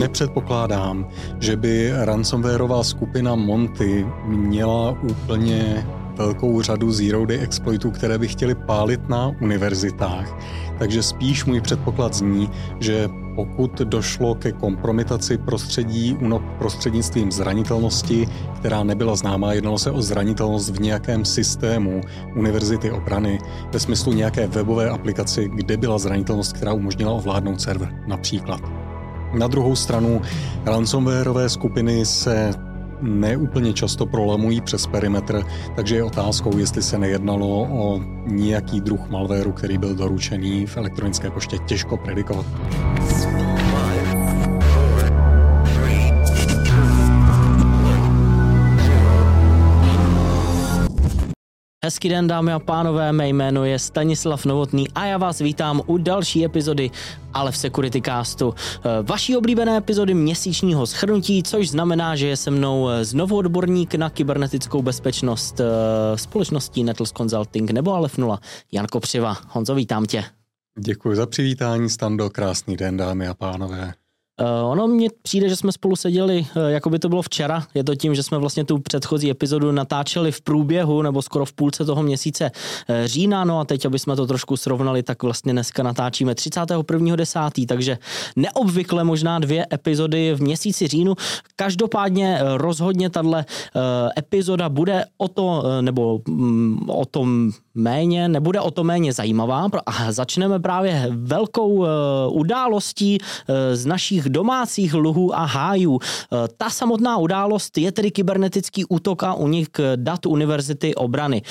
nepředpokládám, že by ransomwareová skupina Monty měla úplně velkou řadu zero day exploitů, které by chtěli pálit na univerzitách. Takže spíš můj předpoklad zní, že pokud došlo ke kompromitaci prostředí UNOP prostřednictvím zranitelnosti, která nebyla známá, jednalo se o zranitelnost v nějakém systému Univerzity obrany ve smyslu nějaké webové aplikaci, kde byla zranitelnost, která umožnila ovládnout server například. Na druhou stranu ransomwareové skupiny se neúplně často prolamují přes perimetr, takže je otázkou, jestli se nejednalo o nějaký druh malvéru, který byl doručený v elektronické poště, těžko predikovat. Hezký den, dámy a pánové, mé jméno je Stanislav Novotný a já vás vítám u další epizody ale v Security Castu. Eh, vaší oblíbené epizody měsíčního schrnutí, což znamená, že je se mnou eh, znovu odborník na kybernetickou bezpečnost eh, společností Nettles Consulting nebo Alef 0, Jan Kopřiva. Honzo, vítám tě. Děkuji za přivítání, Stando. Krásný den, dámy a pánové. Uh, ono mně přijde, že jsme spolu seděli, uh, jako by to bylo včera. Je to tím, že jsme vlastně tu předchozí epizodu natáčeli v průběhu nebo skoro v půlce toho měsíce uh, října. No a teď, aby jsme to trošku srovnali, tak vlastně dneska natáčíme 31.10. Takže neobvykle možná dvě epizody v měsíci říjnu. Každopádně rozhodně tahle epizoda bude o to, nebo um, o tom méně, nebude o to méně zajímavá. A začneme právě velkou událostí z našich domácích luhů a hájů. E, ta samotná událost je tedy kybernetický útok a unik dat Univerzity obrany.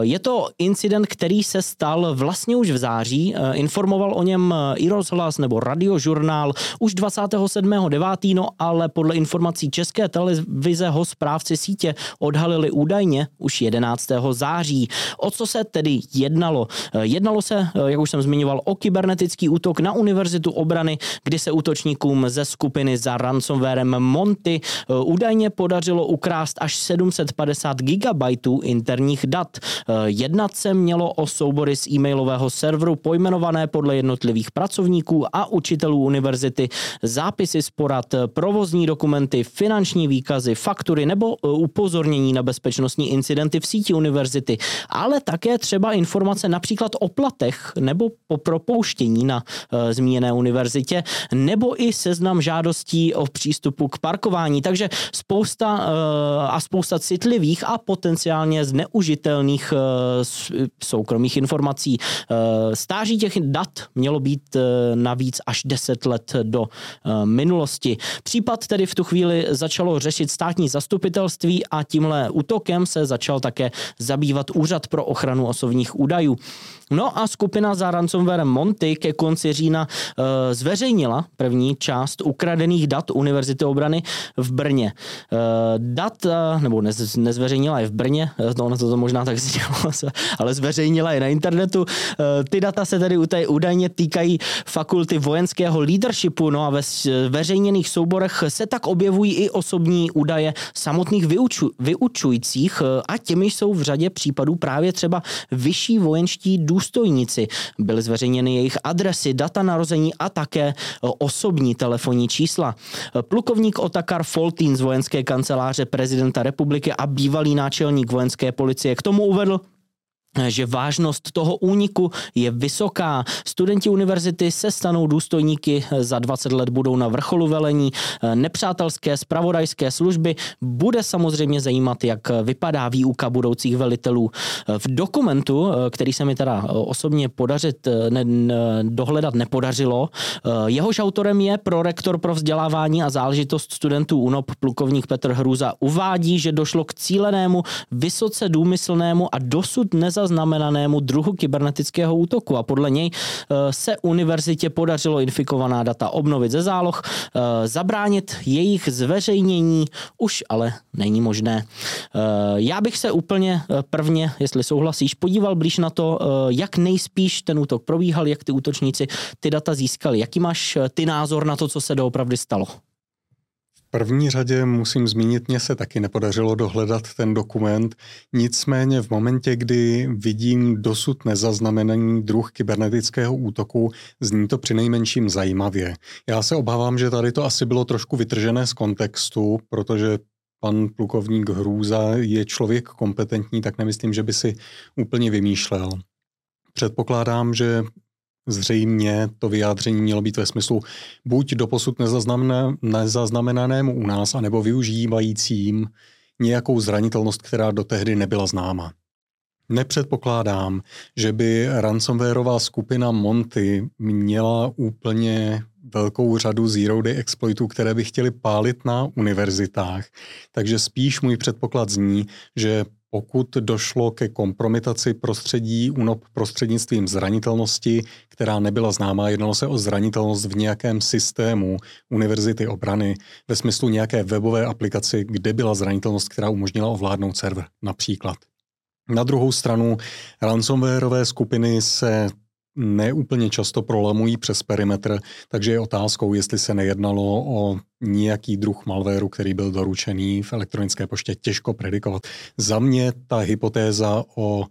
Je to incident, který se stal vlastně už v září. Informoval o něm i rozhlas nebo radiožurnál už 27.9., no ale podle informací České televize ho správci sítě odhalili údajně už 11. září. O co se tedy jednalo? Jednalo se, jak už jsem zmiňoval, o kybernetický útok na Univerzitu obrany, kdy se útočník útočníkům ze skupiny za ransomwarem Monty eh, údajně podařilo ukrást až 750 gigabajtů interních dat. Eh, jednat se mělo o soubory z e-mailového serveru pojmenované podle jednotlivých pracovníků a učitelů univerzity, zápisy z porad, provozní dokumenty, finanční výkazy, faktury nebo eh, upozornění na bezpečnostní incidenty v síti univerzity, ale také třeba informace například o platech nebo po propouštění na zmíněné univerzitě nebo i seznam žádostí o přístupu k parkování. Takže spousta eh, a spousta citlivých a potenciálně zneužitelných eh, soukromých informací. Eh, stáží těch dat mělo být navíc až 10 let do minulosti. Případ tedy v tu chvíli začalo řešit státní zastupitelství a tímhle útokem se začal také zabývat Úřad pro ochranu osobních údajů. No a skupina za ransomwarem Monty ke konci října uh, zveřejnila první část ukradených dat Univerzity obrany v Brně. Uh, dat, uh, nebo nez, nezveřejnila je v Brně, no, ono to, to možná tak znělo, ale zveřejnila je na internetu. Uh, ty data se tedy údajně týkají fakulty vojenského leadershipu, no a ve zveřejněných souborech se tak objevují i osobní údaje samotných vyuču, vyučujících a těmi jsou v řadě případů právě třeba vyšší vojenští důstojníci důstojníci. Byly zveřejněny jejich adresy, data narození a také osobní telefonní čísla. Plukovník Otakar Foltín z vojenské kanceláře prezidenta republiky a bývalý náčelník vojenské policie k tomu uvedl, že vážnost toho úniku je vysoká. Studenti univerzity se stanou důstojníky, za 20 let budou na vrcholu velení nepřátelské spravodajské služby. Bude samozřejmě zajímat, jak vypadá výuka budoucích velitelů. V dokumentu, který se mi teda osobně podařit, ne, dohledat nepodařilo, jehož autorem je prorektor pro vzdělávání a záležitost studentů UNOP plukovník Petr Hruza uvádí, že došlo k cílenému, vysoce důmyslnému a dosud neza zaznamenanému druhu kybernetického útoku a podle něj eh, se univerzitě podařilo infikovaná data obnovit ze záloh, eh, zabránit jejich zveřejnění už ale není možné. Eh, já bych se úplně prvně, jestli souhlasíš, podíval blíž na to, jak nejspíš ten útok probíhal, jak ty útočníci ty data získali. Jaký máš ty názor na to, co se doopravdy stalo? První řadě musím zmínit, mně se taky nepodařilo dohledat ten dokument, nicméně v momentě, kdy vidím dosud nezaznamenaný druh kybernetického útoku, zní to přinejmenším zajímavě. Já se obávám, že tady to asi bylo trošku vytržené z kontextu, protože pan plukovník Hrůza je člověk kompetentní, tak nemyslím, že by si úplně vymýšlel. Předpokládám, že Zřejmě to vyjádření mělo být ve smyslu buď doposud nezaznamenanému u nás, anebo využívajícím nějakou zranitelnost, která do tehdy nebyla známa. Nepředpokládám, že by ransomwareová skupina Monty měla úplně velkou řadu zero day exploitů, které by chtěli pálit na univerzitách. Takže spíš můj předpoklad zní, že pokud došlo ke kompromitaci prostředí UNOP prostřednictvím zranitelnosti, která nebyla známá, jednalo se o zranitelnost v nějakém systému Univerzity obrany ve smyslu nějaké webové aplikaci, kde byla zranitelnost, která umožnila ovládnout server například. Na druhou stranu ransomwareové skupiny se neúplně často prolamují přes perimetr, takže je otázkou, jestli se nejednalo o nějaký druh malvéru, který byl doručený v elektronické poště, těžko predikovat. Za mě ta hypotéza o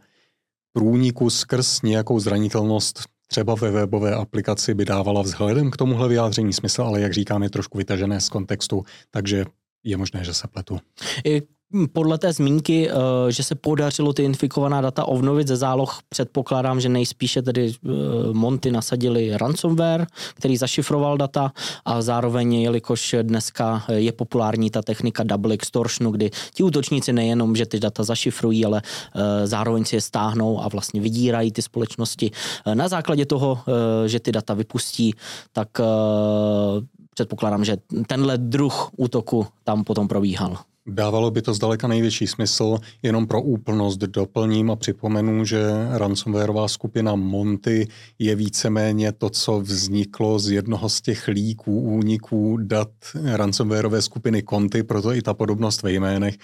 průniku skrz nějakou zranitelnost třeba ve webové aplikaci by dávala vzhledem k tomuhle vyjádření smysl, ale jak říkám, je trošku vytažené z kontextu, takže je možné, že se pletu. I podle té zmínky, eh, že se podařilo ty infikovaná data obnovit ze záloh, předpokládám, že nejspíše tedy eh, Monty nasadili ransomware, který zašifroval data a zároveň, jelikož dneska je populární ta technika double extortionu, kdy ti útočníci nejenom, že ty data zašifrují, ale eh, zároveň si je stáhnou a vlastně vydírají ty společnosti. Na základě toho, že ty data vypustí, tak předpokládám, že tenhle druh útoku tam potom probíhal. Dávalo by to zdaleka největší smysl, jenom pro úplnost doplním a připomenu, že ransomwareová skupina Monty je víceméně to, co vzniklo z jednoho z těch líků, úniků dat ransomwareové skupiny Conti, proto i ta podobnost ve jménech,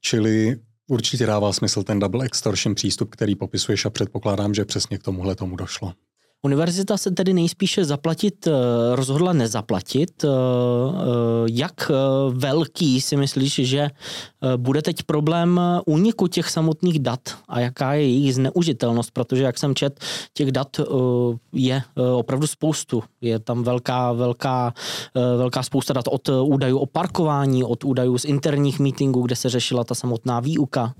čili určitě dává smysl ten double extortion přístup, který popisuješ a předpokládám, že přesně k tomuhle tomu došlo. Univerzita se tedy nejspíše zaplatit eh, rozhodla nezaplatit. Eh, eh, jak velký si myslíš, že bude teď problém úniku těch samotných dat a jaká je jejich zneužitelnost? Protože, jak jsem čet, těch dat je opravdu spoustu. Je tam velká, velká, velká spousta dat od údajů o parkování, od údajů z interních meetingů, kde se řešila ta samotná výuka.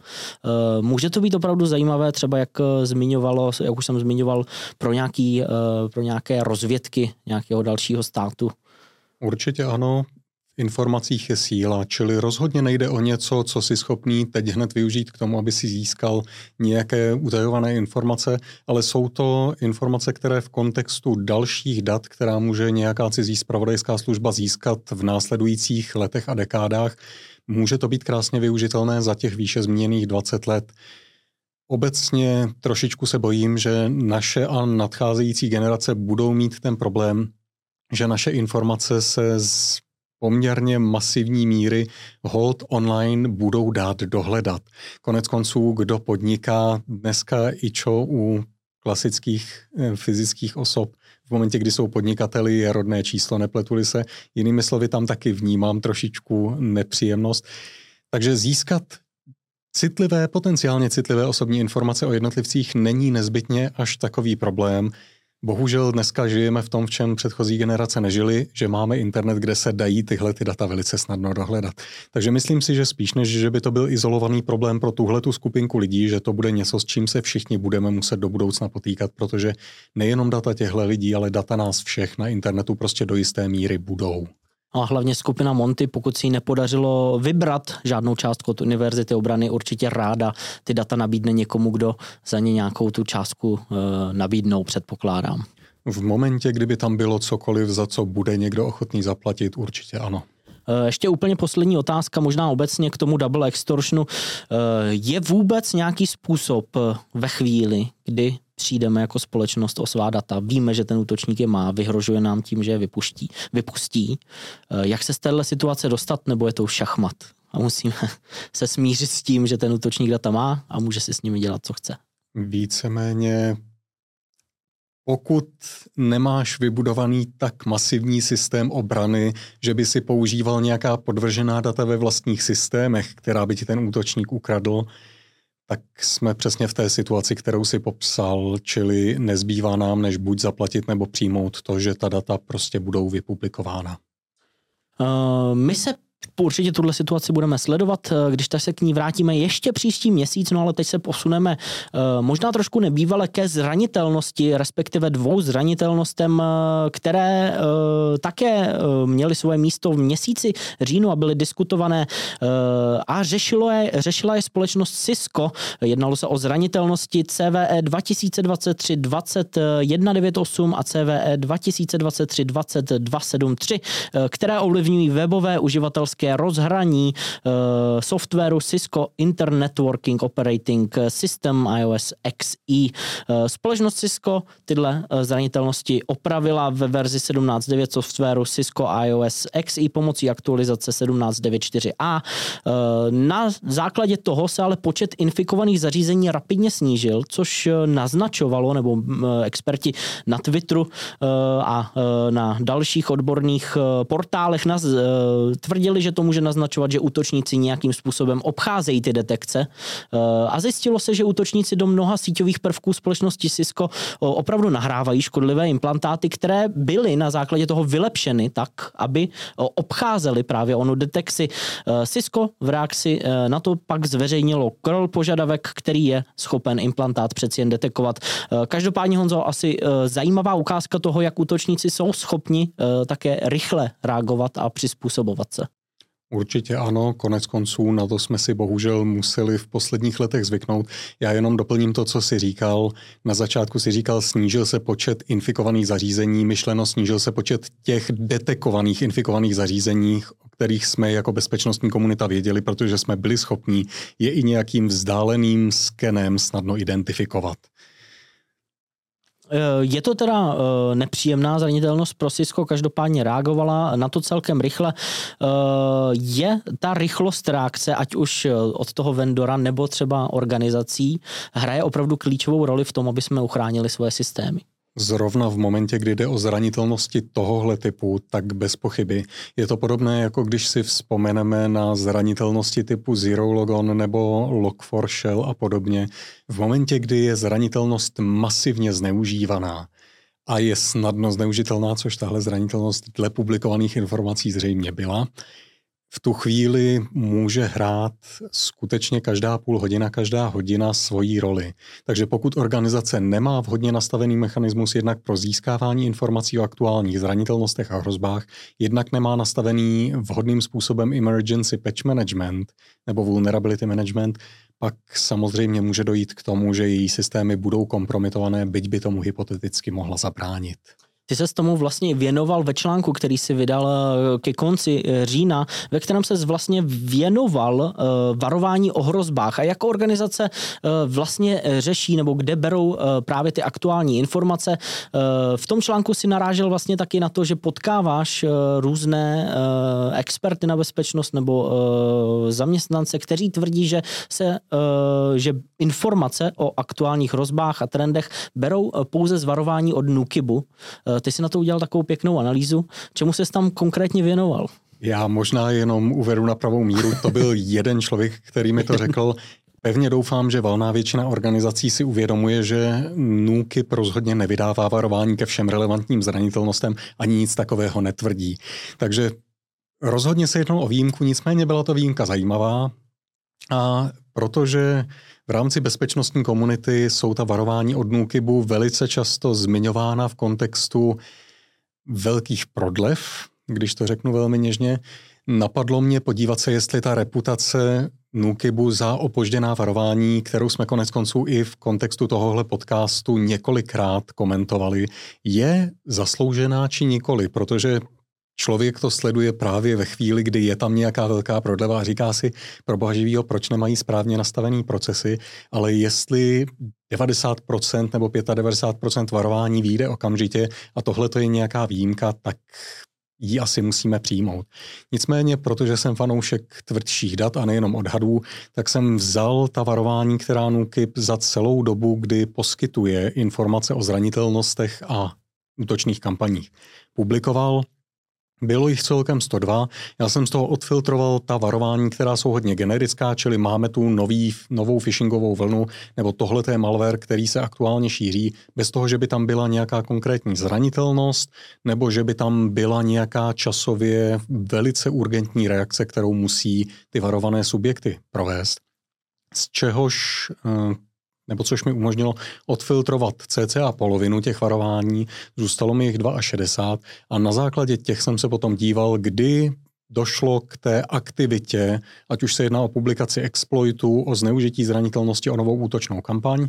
Může to být opravdu zajímavé, třeba jak zmiňovalo, jak už jsem zmiňoval, pro nějaký Eh, pro nějaké rozvědky nějakého dalšího státu? Určitě ano. V informacích je síla, čili rozhodně nejde o něco, co si schopný teď hned využít k tomu, aby si získal nějaké utajované informace, ale jsou to informace, které v kontextu dalších dat, která může nějaká cizí spravodajská služba získat v následujících letech a dekádách, může to být krásně využitelné za těch výše zmíněných 20 let. Obecně trošičku se bojím, že naše a nadcházející generace budou mít ten problém, že naše informace se z poměrně masivní míry hold online budou dát dohledat. Konec konců, kdo podniká dneska i čo u klasických eh, fyzických osob, v momentě, kdy jsou podnikateli, je rodné číslo, nepletuli se. Jinými slovy, tam taky vnímám trošičku nepříjemnost. Takže získat Citlivé, potenciálně citlivé osobní informace o jednotlivcích není nezbytně až takový problém. Bohužel dneska žijeme v tom, v čem předchozí generace nežili, že máme internet, kde se dají tyhle ty data velice snadno dohledat. Takže myslím si, že spíš než, že by to byl izolovaný problém pro tuhle tu skupinku lidí, že to bude něco, s čím se všichni budeme muset do budoucna potýkat, protože nejenom data těchto lidí, ale data nás všech na internetu prostě do jisté míry budou a hlavně skupina Monty, pokud si ji nepodařilo vybrat žádnou částku od Univerzity obrany, určitě ráda ty data nabídne někomu, kdo za ně nějakou tu částku e, nabídnou, předpokládám. V momentě, kdyby tam bylo cokoliv, za co bude někdo ochotný zaplatit, určitě ano. Eh, ještě úplně poslední otázka, možná obecně k tomu double extortionu. Eh, je vůbec nějaký způsob ve chvíli, kdy přijdeme jako společnost o svá data, víme, že ten útočník je má, vyhrožuje nám tím, že je vypuští, vypustí. Eh, jak se z téhle situace dostat, nebo je to už šachmat? A musíme se smířit s tím, že ten útočník data má a může si s nimi dělat, co chce. Víceméně pokud nemáš vybudovaný tak masivní systém obrany, že by si používal nějaká podvržená data ve vlastních systémech, která by ti ten útočník ukradl, tak jsme přesně v té situaci, kterou si popsal, čili nezbývá nám, než buď zaplatit nebo přijmout to, že ta data prostě budou vypublikována. Uh, my se Určitě tuhle situaci budeme sledovat, eh, když se k ní vrátíme ještě příští měsíc, no ale teď se posuneme eh, možná trošku nebývale ke zranitelnosti, respektive dvou zranitelnostem, eh, které také měly svoje místo v měsíci říjnu a byly diskutované a řešilo je, řešila je společnost Cisco. Jednalo se o zranitelnosti CVE 2023 2198 a CVE 2023 2273, které ovlivňují webové uživatelské také rozhraní uh, softwaru Cisco Internet Networking Operating System iOS XE. Uh, společnost Cisco tyhle uh, zranitelnosti opravila ve verzi 17.9 softwaru Cisco iOS XE pomocí aktualizace 17.9.4a. Uh, na základě toho se ale počet infikovaných zařízení rapidně snížil, což naznačovalo, nebo experti na Twitteru a na dalších odborných portálech tvrdili, že to může naznačovat, že útočníci nějakým způsobem obcházejí ty detekce. Eh, a zjistilo se, že útočníci do mnoha síťových prvků společnosti Cisco eh, opravdu nahrávají škodlivé implantáty, které byly na základě toho vylepšeny tak, aby eh, obcházely právě onu detekci. Cisco v reakci na to pak zveřejnilo crawl požadavek, který je schopen implantát přeci jen detekovat. Každopádně Honzo, asi zajímavá ukázka toho, jak útočníci jsou schopni také rychle reagovat a přizpůsobovat se. Určitě ano, konec konců na to jsme si bohužel museli v posledních letech zvyknout. Já jenom doplním to, co si říkal. Na začátku si říkal, snížil se počet infikovaných zařízení, myšleno snížil se počet těch detekovaných infikovaných zařízení, o kterých jsme jako bezpečnostní komunita věděli, protože jsme byli schopni je i nějakým vzdáleným skenem snadno identifikovat. Eh, je to teda eh, nepříjemná zranitelnost pro Cisco, každopádně reagovala na to celkem rychle. Eh, je ta rychlost reakce, ať už od toho vendora nebo třeba organizací, hraje opravdu klíčovou roli v tom, aby jsme uchránili svoje systémy? Zrovna v momentě, kdy jde o zranitelnosti tohohle typu, tak bez pochyby. Je to podobné, jako když si vzpomeneme na zranitelnosti typu Zero Logon nebo Log4Shell a podobně. V momentě, kdy je zranitelnost masivně zneužívaná a je snadno zneužitelná, což tahle zranitelnost dle publikovaných informací zřejmě byla, v tu chvíli může hrát skutečně každá půl hodina, každá hodina svoji roli. Takže pokud organizace nemá vhodně nastavený mechanismus jednak pro získávání informací o aktuálních zranitelnostech a hrozbách, jednak nemá nastavený vhodným způsobem emergency patch management nebo vulnerability management, pak samozřejmě může dojít k tomu, že její systémy budou kompromitované, byť by tomu hypoteticky mohla zabránit. Ty se tomu vlastně věnoval ve článku, který si vydal eh, ke konci eh, října, ve kterém se vlastně věnoval eh, varování o hrozbách a jak organizace vlastně řeší nebo kde berou právě ty aktuální informace. V tom článku si narážel vlastně taky na to, že potkáváš různé experty na bezpečnost nebo zaměstnance, kteří tvrdí, že se, že informace o aktuálních hrozbách a trendech berou pouze z varování od Nukibu ty si na to udělal takovou pěknou analýzu. Čemu se tam konkrétně věnoval? Já možná jenom uvedu na pravou míru. To byl jeden člověk, který mi to řekl. Pevně doufám, že valná většina organizací si uvědomuje, že NÚKIP rozhodně nevydává varování ke všem relevantním zranitelnostem ani nic takového netvrdí. Takže rozhodně se jednalo o výjimku, nicméně byla to výjimka zajímavá. A protože v rámci bezpečnostní komunity jsou ta varování od NÚKIBu velice často zmiňována v kontextu velkých prodlev, když to řeknu velmi něžně. Napadlo mě podívat se, jestli ta reputace NÚKIBu za opožděná varování, kterou jsme konec konců i v kontextu tohohle podcastu několikrát komentovali, je zasloužená či nikoli, protože Člověk to sleduje právě ve chvíli, kdy je tam nějaká velká prodleva a říká si pro boha živýho, proč nemají správně nastavený procesy, ale jestli 90% nebo 95% varování vyjde okamžitě a tohle to je nějaká výjimka, tak ji asi musíme přijmout. Nicméně, protože jsem fanoušek tvrdších dat a nejenom odhadů, tak jsem vzal ta varování, která NUKIP za celou dobu, kdy poskytuje informace o zranitelnostech a útočných kampaních. Publikoval bylo jich celkem 102. Já jsem z toho odfiltroval ta varování, která jsou hodně generická, čili máme tu nový, novou phishingovou vlnu, nebo tohle je malware, který se aktuálně šíří, bez toho, že by tam byla nějaká konkrétní zranitelnost, nebo že by tam byla nějaká časově velice urgentní reakce, kterou musí ty varované subjekty provést. Z čehož eh, nebo což mi umožnilo odfiltrovat cca polovinu těch varování, zůstalo mi jich 62 a na základě těch jsem se potom díval, kdy došlo k té aktivitě, ať už se jedná o publikaci exploitů, o zneužití zranitelnosti, o novou útočnou kampaň,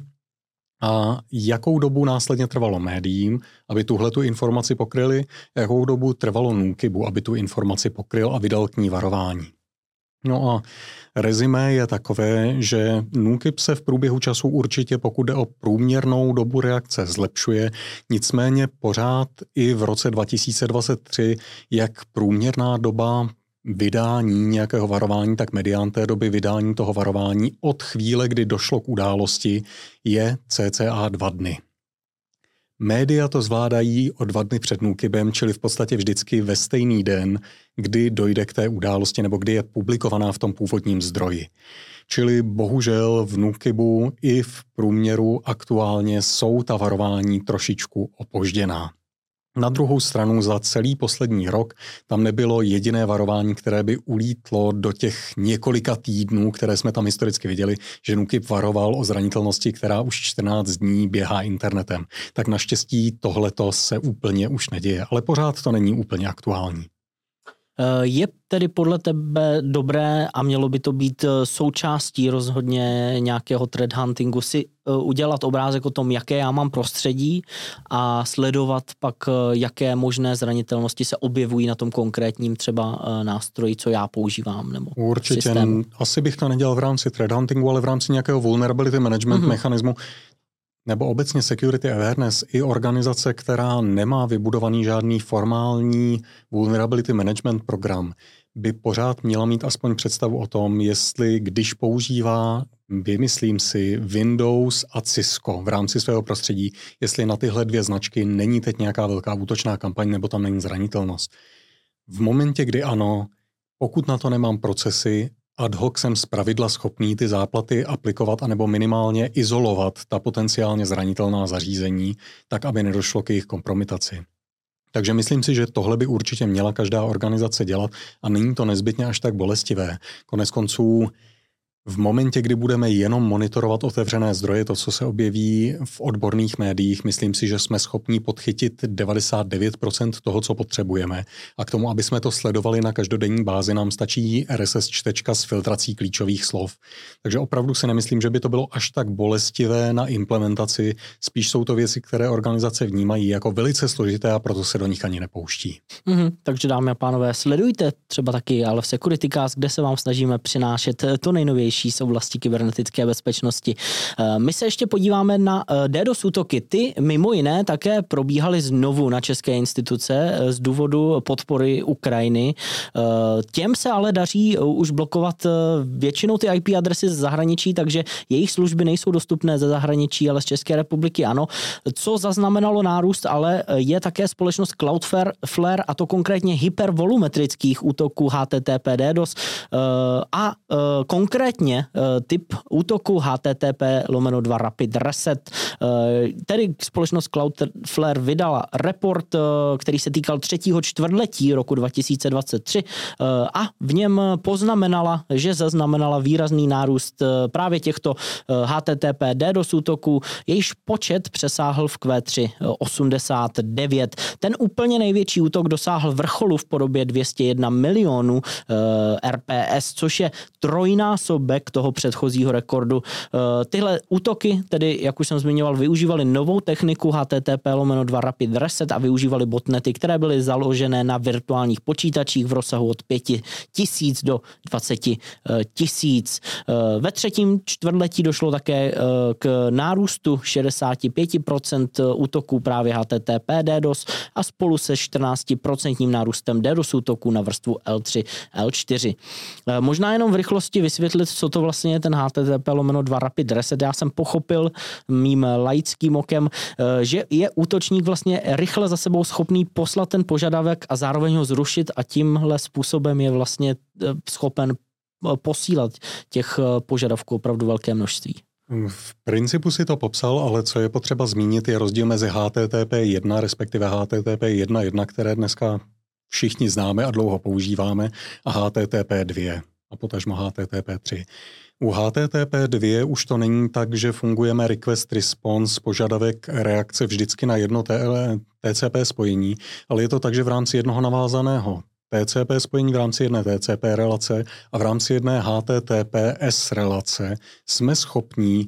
a jakou dobu následně trvalo médiím, aby tuhle tu informaci pokryli, jakou dobu trvalo Nukibu, aby tu informaci pokryl a vydal k ní varování. No a rezime je takové, že NUKIP se v průběhu času určitě, pokud jde o průměrnou dobu reakce, zlepšuje, nicméně pořád i v roce 2023, jak průměrná doba vydání nějakého varování, tak medián té doby vydání toho varování od chvíle, kdy došlo k události, je cca dva dny. Média to zvládají o dva dny před Nukibem, čili v podstatě vždycky ve stejný den, kdy dojde k té události nebo kdy je publikovaná v tom původním zdroji. Čili bohužel v Nukibu i v průměru aktuálně jsou ta varování trošičku opožděná. Na druhou stranu za celý poslední rok tam nebylo jediné varování, které by ulítlo do těch několika týdnů, které jsme tam historicky viděli, že Nukip varoval o zranitelnosti, která už 14 dní běhá internetem. Tak naštěstí tohleto se úplně už neděje, ale pořád to není úplně aktuální. Eh, je tedy podle tebe dobré a mělo by to být eh, součástí rozhodně nějakého thread huntingu si eh, udělat obrázek o tom, jaké já mám prostředí a sledovat pak, jaké možné zranitelnosti se objevují na tom konkrétním třeba nástroji, co já používám. Nebo Určitě. Systému. Asi bych to nedělal v rámci thread huntingu, ale v rámci nějakého vulnerability management mm-hmm. mechanismu, nebo obecně security awareness i organizace, která nemá vybudovaný žádný formální vulnerability management program, by pořád měla mít aspoň představu o tom, jestli když používá, vymyslím si, Windows a Cisco v rámci svého prostředí, jestli na tyhle dvě značky není teď nějaká velká útočná kampaň nebo tam není zranitelnost. V momentě, kdy ano, pokud na to nemám procesy ad hoc jsem pravidla schopný ty záplaty aplikovat anebo minimálně izolovat ta potenciálně zranitelná zařízení, tak aby nedošlo k jejich kompromitaci. Takže myslím si, že tohle by určitě měla každá organizace dělat a není to nezbytně až tak bolestivé. Konec konců v momentě, kdy budeme jenom monitorovat otevřené zdroje, to, co se objeví v odborných médiích, myslím si, že jsme schopni podchytit 99% toho, co potřebujeme. A k tomu, aby jsme to sledovali na každodenní bázi, nám stačí RSS čtečka s filtrací klíčových slov. Takže opravdu si nemyslím, že by to bylo až tak bolestivé na implementaci. Spíš jsou to věci, které organizace vnímají jako velice složité a proto se do nich ani nepouští. Mm-hmm, takže dámy a pánové, sledujte třeba taky ale v Security Cast, kde se vám snažíme přinášet to nejnovější nejnovější z oblasti kybernetické bezpečnosti. Eh, my se ještě podíváme na eh, DDoS útoky. Ty mimo jiné také probíhaly znovu na české instituce eh, z důvodu podpory Ukrajiny. Těm se ale daří už blokovat většinou ty IP adresy z zahraničí, takže jejich služby nejsou dostupné ze zahraničí, ale z České republiky ano. Co zaznamenalo nárůst, ale je také společnost Cloudflare a to konkrétně hypervolumetrických útoků HTTP DDoS a konkrétně Konkrétně uh, typ útoku HTTP lomeno 2 Rapid Reset. Uh, tedy společnost Cloudflare vydala report, uh, který se týkal třetího čtvrtletí roku 2023 uh, a v něm poznamenala, že zaznamenala výrazný nárůst právě těchto HTTP DDoS útoků, jejíž počet přesáhl v Q3 uh, 89. Ten úplně největší útok dosáhl vrcholu v podobě 201 milionů RPS, což je trojnásob rollback toho předchozího rekordu. Tyhle útoky, tedy, jak už jsem zmiňoval, využívali novou techniku HTTP lomeno 2 Rapid Reset a využívali botnety, které byly založené na virtuálních počítačích v rozsahu od 5 tisíc do 20 tisíc. Ve třetím čtvrtletí došlo také k nárůstu 65% útoků právě HTTP DDoS a spolu se 14% nárůstem DDoS útoků na vrstvu L3, L4. Možná jenom v rychlosti vysvětlit, co to vlastně je ten HTTP lomeno 2 Rapid Reset. Já jsem pochopil mým laickým okem, že je útočník vlastně rychle za sebou schopný poslat ten požadavek a zároveň ho zrušit a tímhle způsobem je vlastně eh, schopen eh, posílat těch eh, požadavků opravdu velké množství. V principu si to popsal, ale co je potřeba zmínit, je rozdíl mezi HTTP 1, respektive HTTP 1.1, které dneska všichni známe a dlouho používáme, a HTTP 2 a potažmo HTTP 3. U HTTP 2 už to není tak, že fungujeme request response, požadavek reakce vždycky na jedno TCP spojení, ale je to tak, že v rámci jednoho navázaného TCP spojení v rámci jedné TCP relace a v rámci jedné HTTPS relace jsme schopní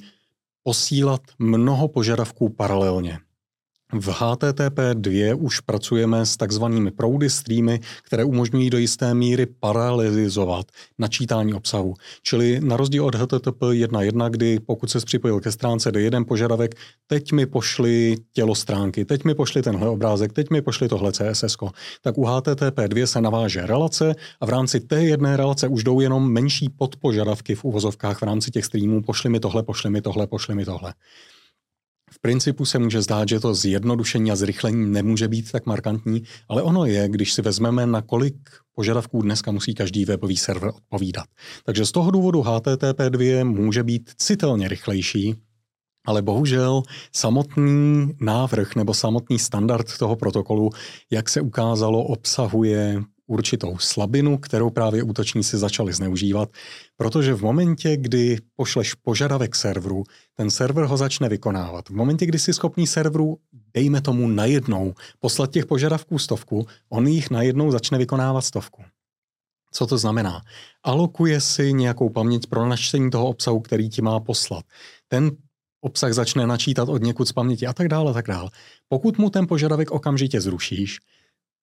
posílat mnoho požadavků paralelně. V HTTP 2 už pracujeme s takzvanými proudy streamy, které umožňují do jisté míry paralelizovat načítání obsahu. Čili na rozdíl od HTTP 1.1, kdy pokud se připojil ke stránce do jeden požadavek, teď mi pošli tělo stránky, teď mi pošli tenhle obrázek, teď mi pošli tohle CSS, tak u HTTP 2 se naváže relace a v rámci té jedné relace už jdou jenom menší podpožadavky v uvozovkách v rámci těch streamů, pošli mi tohle, pošli mi tohle, pošli mi tohle principu se může zdát, že to zjednodušení a zrychlení nemůže být tak markantní, ale ono je, když si vezmeme, na kolik požadavků dneska musí každý webový server odpovídat. Takže z toho důvodu HTTP 2 může být citelně rychlejší, ale bohužel samotný návrh nebo samotný standard toho protokolu, jak se ukázalo, obsahuje určitou slabinu, kterou právě útočníci začali zneužívat, protože v momentě, kdy pošleš požadavek serveru, ten server ho začne vykonávat. V momentě, kdy jsi schopný serveru, dejme tomu najednou, poslat těch požadavků stovku, on jich najednou začne vykonávat stovku. Co to znamená? Alokuje si nějakou paměť pro načtení toho obsahu, který ti má poslat. Ten obsah začne načítat od někud z paměti a tak dále, a tak dále. Pokud mu ten požadavek okamžitě zrušíš,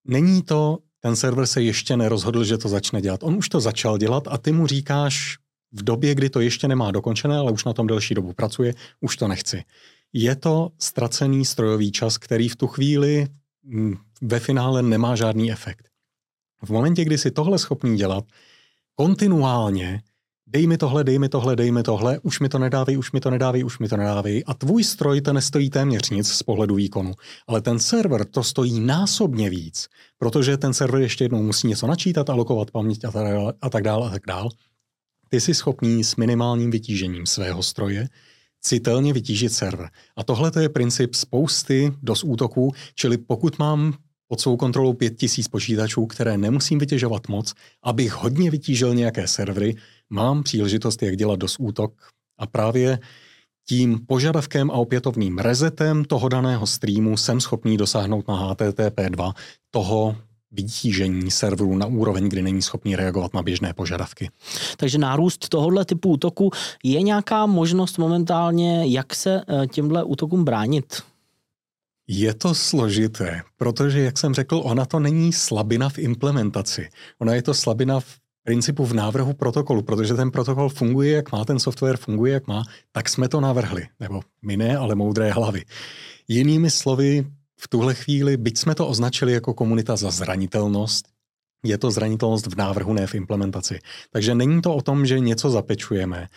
není to ten server se ještě nerozhodl, že to začne dělat. On už to začal dělat a ty mu říkáš v době, kdy to ještě nemá dokončené, ale už na tom delší dobu pracuje, už to nechci. Je to ztracený strojový čas, který v tu chvíli mm, ve finále nemá žádný efekt. V momentě, kdy si tohle schopný dělat, kontinuálně dej mi tohle, dej mi tohle, dej mi tohle, už mi to nedávej, už mi to nedávej, už mi to nedávej. A tvůj stroj to nestojí téměř nic z pohledu výkonu. Ale ten server to stojí násobně víc, protože ten server ještě jednou musí něco načítat, alokovat paměť a tak dále a tak dále. A tak dále. Ty jsi schopný s minimálním vytížením svého stroje citelně vytížit server. A tohle je princip spousty dos útoků, čili pokud mám pod svou kontrolou 5000 počítačů, které nemusím vytěžovat moc, abych hodně vytížil nějaké servery, mám příležitost, jak dělat dos útok a právě tím požadavkem a opětovným rezetem toho daného streamu jsem schopný dosáhnout na HTTP2 toho vytížení serveru na úroveň, kdy není schopný reagovat na běžné požadavky. Takže nárůst tohohle typu útoku je nějaká možnost momentálně, jak se eh, těmhle útokům bránit? Je to složité, protože, jak jsem řekl, ona to není slabina v implementaci. Ona je to slabina v principu v návrhu protokolu, protože ten protokol funguje, jak má, ten software funguje, jak má, tak jsme to navrhli. Nebo my ne, ale moudré hlavy. Jinými slovy, v tuhle chvíli, byť jsme to označili jako komunita za zranitelnost, je to zranitelnost v návrhu, ne v implementaci. Takže není to o tom, že něco zapečujeme.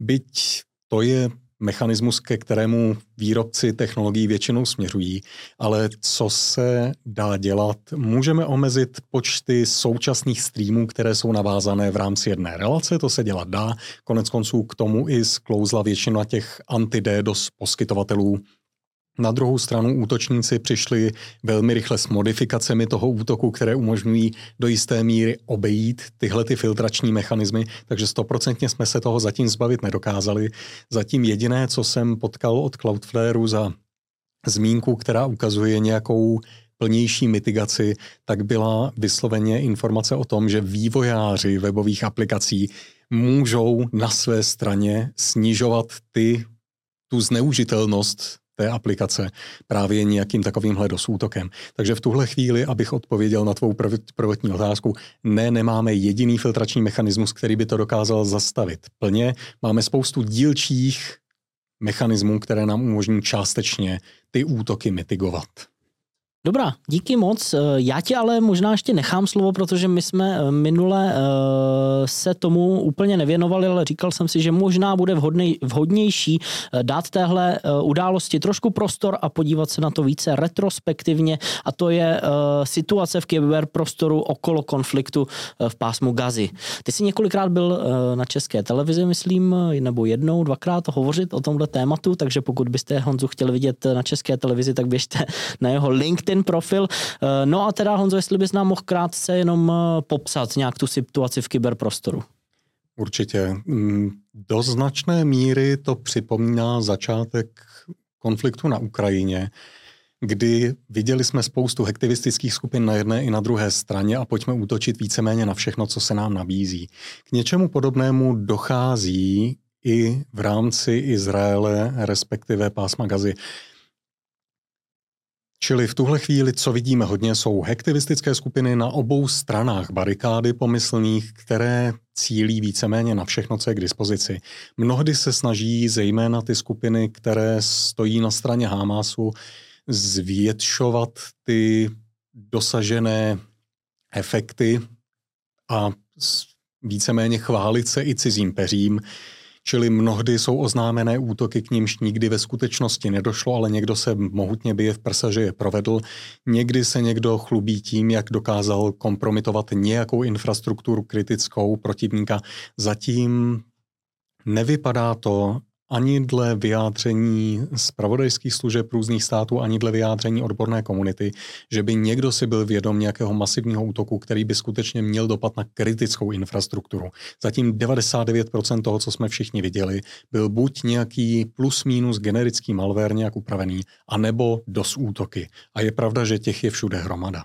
Byť to je mechanismus, ke kterému výrobci technologií většinou směřují, ale co se dá dělat? Můžeme omezit počty současných streamů, které jsou navázané v rámci jedné relace, to se dělat dá. Konec konců k tomu i sklouzla většina těch anti-DDoS poskytovatelů na druhou stranu útočníci přišli velmi rychle s modifikacemi toho útoku, které umožňují do jisté míry obejít tyhle ty filtrační mechanismy, takže stoprocentně jsme se toho zatím zbavit nedokázali. Zatím jediné, co jsem potkal od Cloudflareu za zmínku, která ukazuje nějakou plnější mitigaci, tak byla vysloveně informace o tom, že vývojáři webových aplikací můžou na své straně snižovat ty, tu zneužitelnost té aplikace právě nějakým takovýmhle dosútokem. Takže v tuhle chvíli, abych odpověděl na tvou prvotní otázku, ne, nemáme jediný filtrační mechanismus, který by to dokázal zastavit plně. Máme spoustu dílčích mechanismů, které nám umožní částečně ty útoky mitigovat. Dobrá, díky moc. Eh, já ti ale možná ještě nechám slovo, protože my jsme eh, minule eh, se tomu úplně nevěnovali, ale říkal jsem si, že možná bude vhodnej, vhodnější dát téhle události trošku prostor a podívat se na to více retrospektivně a to je situace v kyberprostoru okolo konfliktu v pásmu Gazy. Ty jsi několikrát byl na české televizi, myslím, nebo jednou, dvakrát hovořit o tomhle tématu, takže pokud byste Honzu chtěli vidět na české televizi, tak běžte na jeho LinkedIn LinkedIn profil. Eh, no a teda Honzo, jestli bys nám mohl krátce jenom eh, popsat nějak tu situaci v kyberprostoru. Určitě. Mm, do značné míry to připomíná začátek konfliktu na Ukrajině, kdy viděli jsme spoustu hektivistických skupin na jedné i na druhé straně a pojďme útočit víceméně na všechno, co se nám nabízí. K něčemu podobnému dochází i v rámci Izraele, respektive pásma Gazy. Čili v tuhle chvíli, co vidíme hodně, jsou hektivistické skupiny na obou stranách barikády pomyslných, které cílí víceméně na všechno, co je k dispozici. Mnohdy se snaží zejména ty skupiny, které stojí na straně Hamásu, zvětšovat ty dosažené efekty a víceméně chválit se i cizím peřím, Čili mnohdy jsou oznámené útoky, k nímž nikdy ve skutečnosti nedošlo, ale někdo se mohutně bije v prsa, že je provedl. Někdy se někdo chlubí tím, jak dokázal kompromitovat nějakou infrastrukturu kritickou protivníka. Zatím nevypadá to, ani dle vyjádření zpravodajských služeb různých států, ani dle vyjádření odborné komunity, že by někdo si byl vědom nějakého masivního útoku, který by skutečně měl dopad na kritickou infrastrukturu. Zatím 99% toho, co jsme všichni viděli, byl buď nějaký plus minus generický malware nějak upravený, anebo dos útoky. A je pravda, že těch je všude hromada.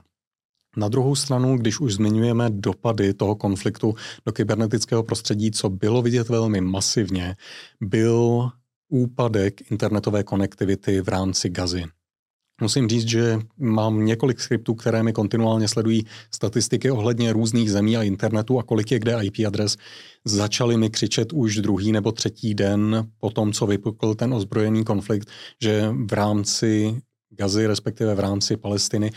Na druhou stranu, když už zmiňujeme dopady toho konfliktu do kybernetického prostředí, co bylo vidět velmi masivně, byl úpadek internetové konektivity v rámci Gazy. Musím říct, že mám několik skriptů, které mi kontinuálně sledují statistiky ohledně různých zemí a internetu a kolik je kde IP adres. Začali mi křičet už druhý nebo třetí den po tom, co vypukl ten ozbrojený konflikt, že v rámci Gazy, respektive v rámci Palestiny,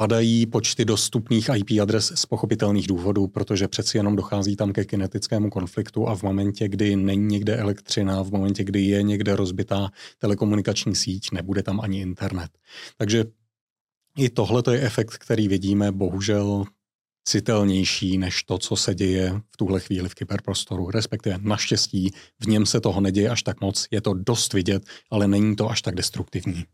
padají počty dostupných IP adres z pochopitelných důvodů, protože přeci jenom dochází tam ke kinetickému konfliktu a v momentě, kdy není někde elektřina, v momentě, kdy je někde rozbitá telekomunikační síť, nebude tam ani internet. Takže i tohle je efekt, který vidíme bohužel citelnější než to, co se děje v tuhle chvíli v kyberprostoru. Respektive naštěstí v něm se toho neděje až tak moc, je to dost vidět, ale není to až tak destruktivní.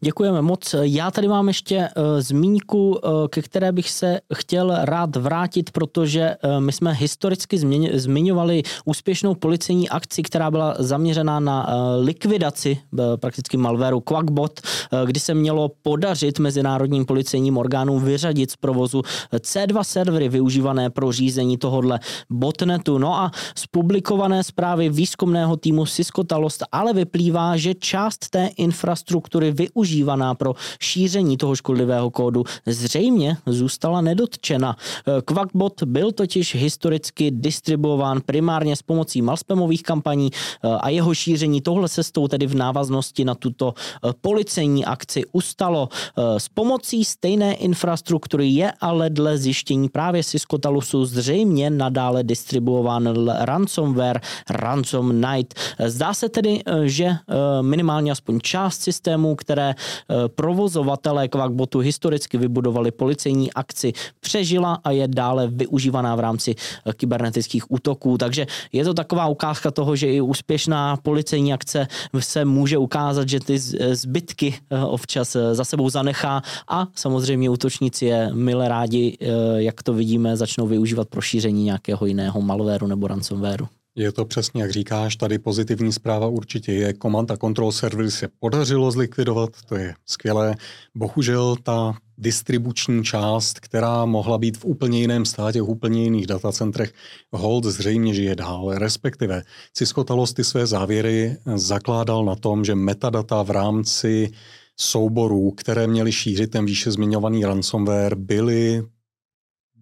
Děkujeme moc. Já tady mám ještě uh, zmínku, uh, ke které bych se chtěl rád vrátit, protože uh, my jsme historicky zmiňovali úspěšnou policejní akci, která byla zaměřená na likvidaci prakticky malwareu Quackbot, kdy se mělo podařit mezinárodním policejním orgánům vyřadit z provozu C2 servery využívané pro řízení tohohle botnetu. No a z publikované zprávy výzkumného týmu Cisco Talost ale vyplývá, že část té infrastruktury využívaná pro šíření toho škodlivého kódu, zřejmě zůstala nedotčena. Quackbot byl totiž historicky distribuován primárně s pomocí malspamových kampaní eh, a jeho šíření tohle cestou tedy v návaznosti na tuto eh, policejní akci ustalo. Eh, s pomocí stejné infrastruktury je ale dle zjištění právě Cisco Talusu zřejmě nadále distribuován ransomware Ransom Night. Zdá se tedy, že minimálně aspoň část systémů, které eh, provozovatelé Quackbotu historicky vybudovali policejní akci, přežila a je dále využívaná v rámci eh, kybernetických útoků. Takže je to taková ukázka toho, že i úspěšná policejní akce se může ukázat, že ty eh, zbytky občas za sebou zanechá a samozřejmě útočníci je milé rádi, jak to vidíme, začnou využívat pro šíření nějakého jiného malwareu nebo ransomwareu. Je to přesně, jak říkáš, tady pozitivní zpráva určitě je. Command a Control servery se podařilo zlikvidovat, to je skvělé. Bohužel ta distribuční část, která mohla být v úplně jiném státě, v úplně jiných datacentrech, hold zřejmě žije dál, respektive Cisco Talos ty své závěry zakládal na tom, že metadata v rámci souborů, které měly šířit ten výše zmiňovaný ransomware, byly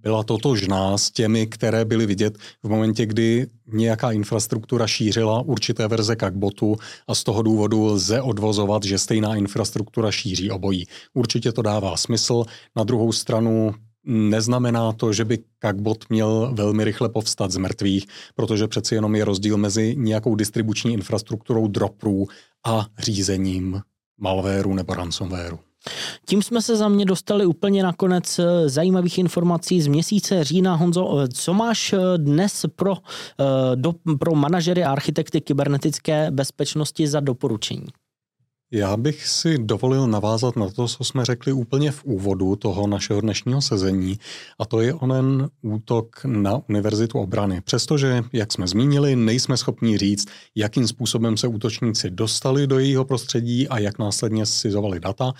byla totožná s těmi, které byly vidět v momentě, kdy nějaká infrastruktura šířila určité verze botu a z toho důvodu lze odvozovat, že stejná infrastruktura šíří obojí. Určitě to dává smysl. Na druhou stranu Neznamená to, že by Kakbot měl velmi rychle povstat z mrtvých, protože přeci jenom je rozdíl mezi nějakou distribuční infrastrukturou dropů a řízením malwareu nebo ransomwareu. Tím jsme se za mě dostali úplně na konec eh, zajímavých informací z měsíce října. Honzo, eh, co máš eh, dnes pro, do, pro manažery a architekty kybernetické bezpečnosti za doporučení? Já bych si dovolil navázat na to, co jsme řekli úplně v úvodu toho našeho dnešního sezení, a to je onen útok na Univerzitu obrany. Přestože, jak jsme zmínili, nejsme schopni říct, jakým způsobem se útočníci dostali do jejího prostředí a jak následně scizovali data,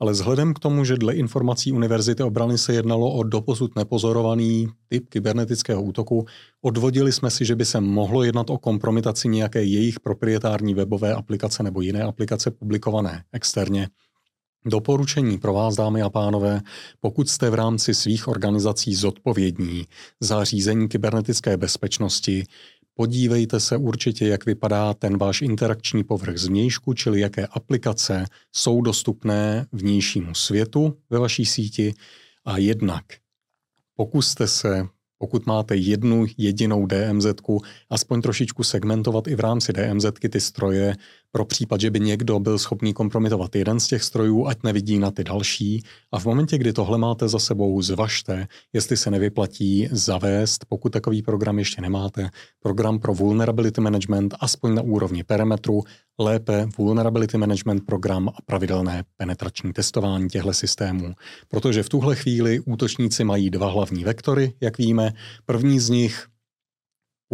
ale vzhledem k tomu, že dle informací Univerzity obrany se jednalo o doposud nepozorovaný typ kybernetického útoku, odvodili jsme si, že by se mohlo jednat o kompromitaci nějaké jejich proprietární webové aplikace nebo jiné aplikace publikované externě. Doporučení pro vás, dámy a pánové, pokud jste v rámci svých organizací zodpovědní za řízení kybernetické bezpečnosti, podívejte se určitě, jak vypadá ten váš interakční povrch zvnějšku, čili jaké aplikace jsou dostupné vnějšímu světu ve vaší síti a jednak pokuste se pokud máte jednu jedinou DMZ, aspoň trošičku segmentovat i v rámci DMZ ty stroje, pro případ, že by někdo byl schopný kompromitovat jeden z těch strojů, ať nevidí na ty další. A v momentě, kdy tohle máte za sebou, zvažte, jestli se nevyplatí zavést, pokud takový program ještě nemáte, program pro vulnerability management, aspoň na úrovni perimetru, lépe vulnerability management program a pravidelné penetrační testování těchto systémů. Protože v tuhle chvíli útočníci mají dva hlavní vektory, jak víme. První z nich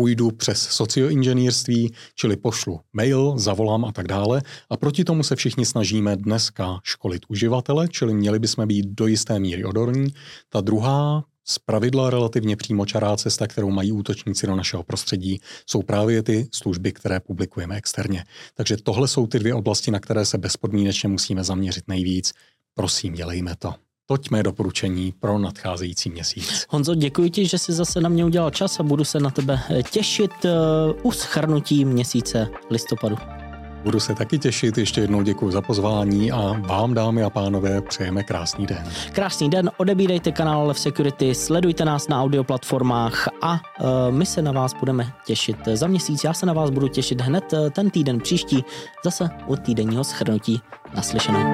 půjdu přes socioinženýrství, čili pošlu mail, zavolám a tak dále. A proti tomu se všichni snažíme dneska školit uživatele, čili měli bychom být do jisté míry odorní. Ta druhá z pravidla relativně přímočará cesta, kterou mají útočníci do našeho prostředí, jsou právě ty služby, které publikujeme externě. Takže tohle jsou ty dvě oblasti, na které se bezpodmínečně musíme zaměřit nejvíc. Prosím, dělejme to. Toť mé doporučení pro nadcházející měsíc. Honzo, děkuji ti, že jsi zase na mě udělal čas a budu se na tebe těšit uh, u schrnutí měsíce listopadu. Budu se taky těšit, ještě jednou děkuji za pozvání a vám, dámy a pánové, přejeme krásný den. Krásný den, odebírejte kanál Lev Security, sledujte nás na audio platformách a uh, my se na vás budeme těšit za měsíc. Já se na vás budu těšit hned ten týden příští, zase u týdenního schrnutí. Naslyšenou.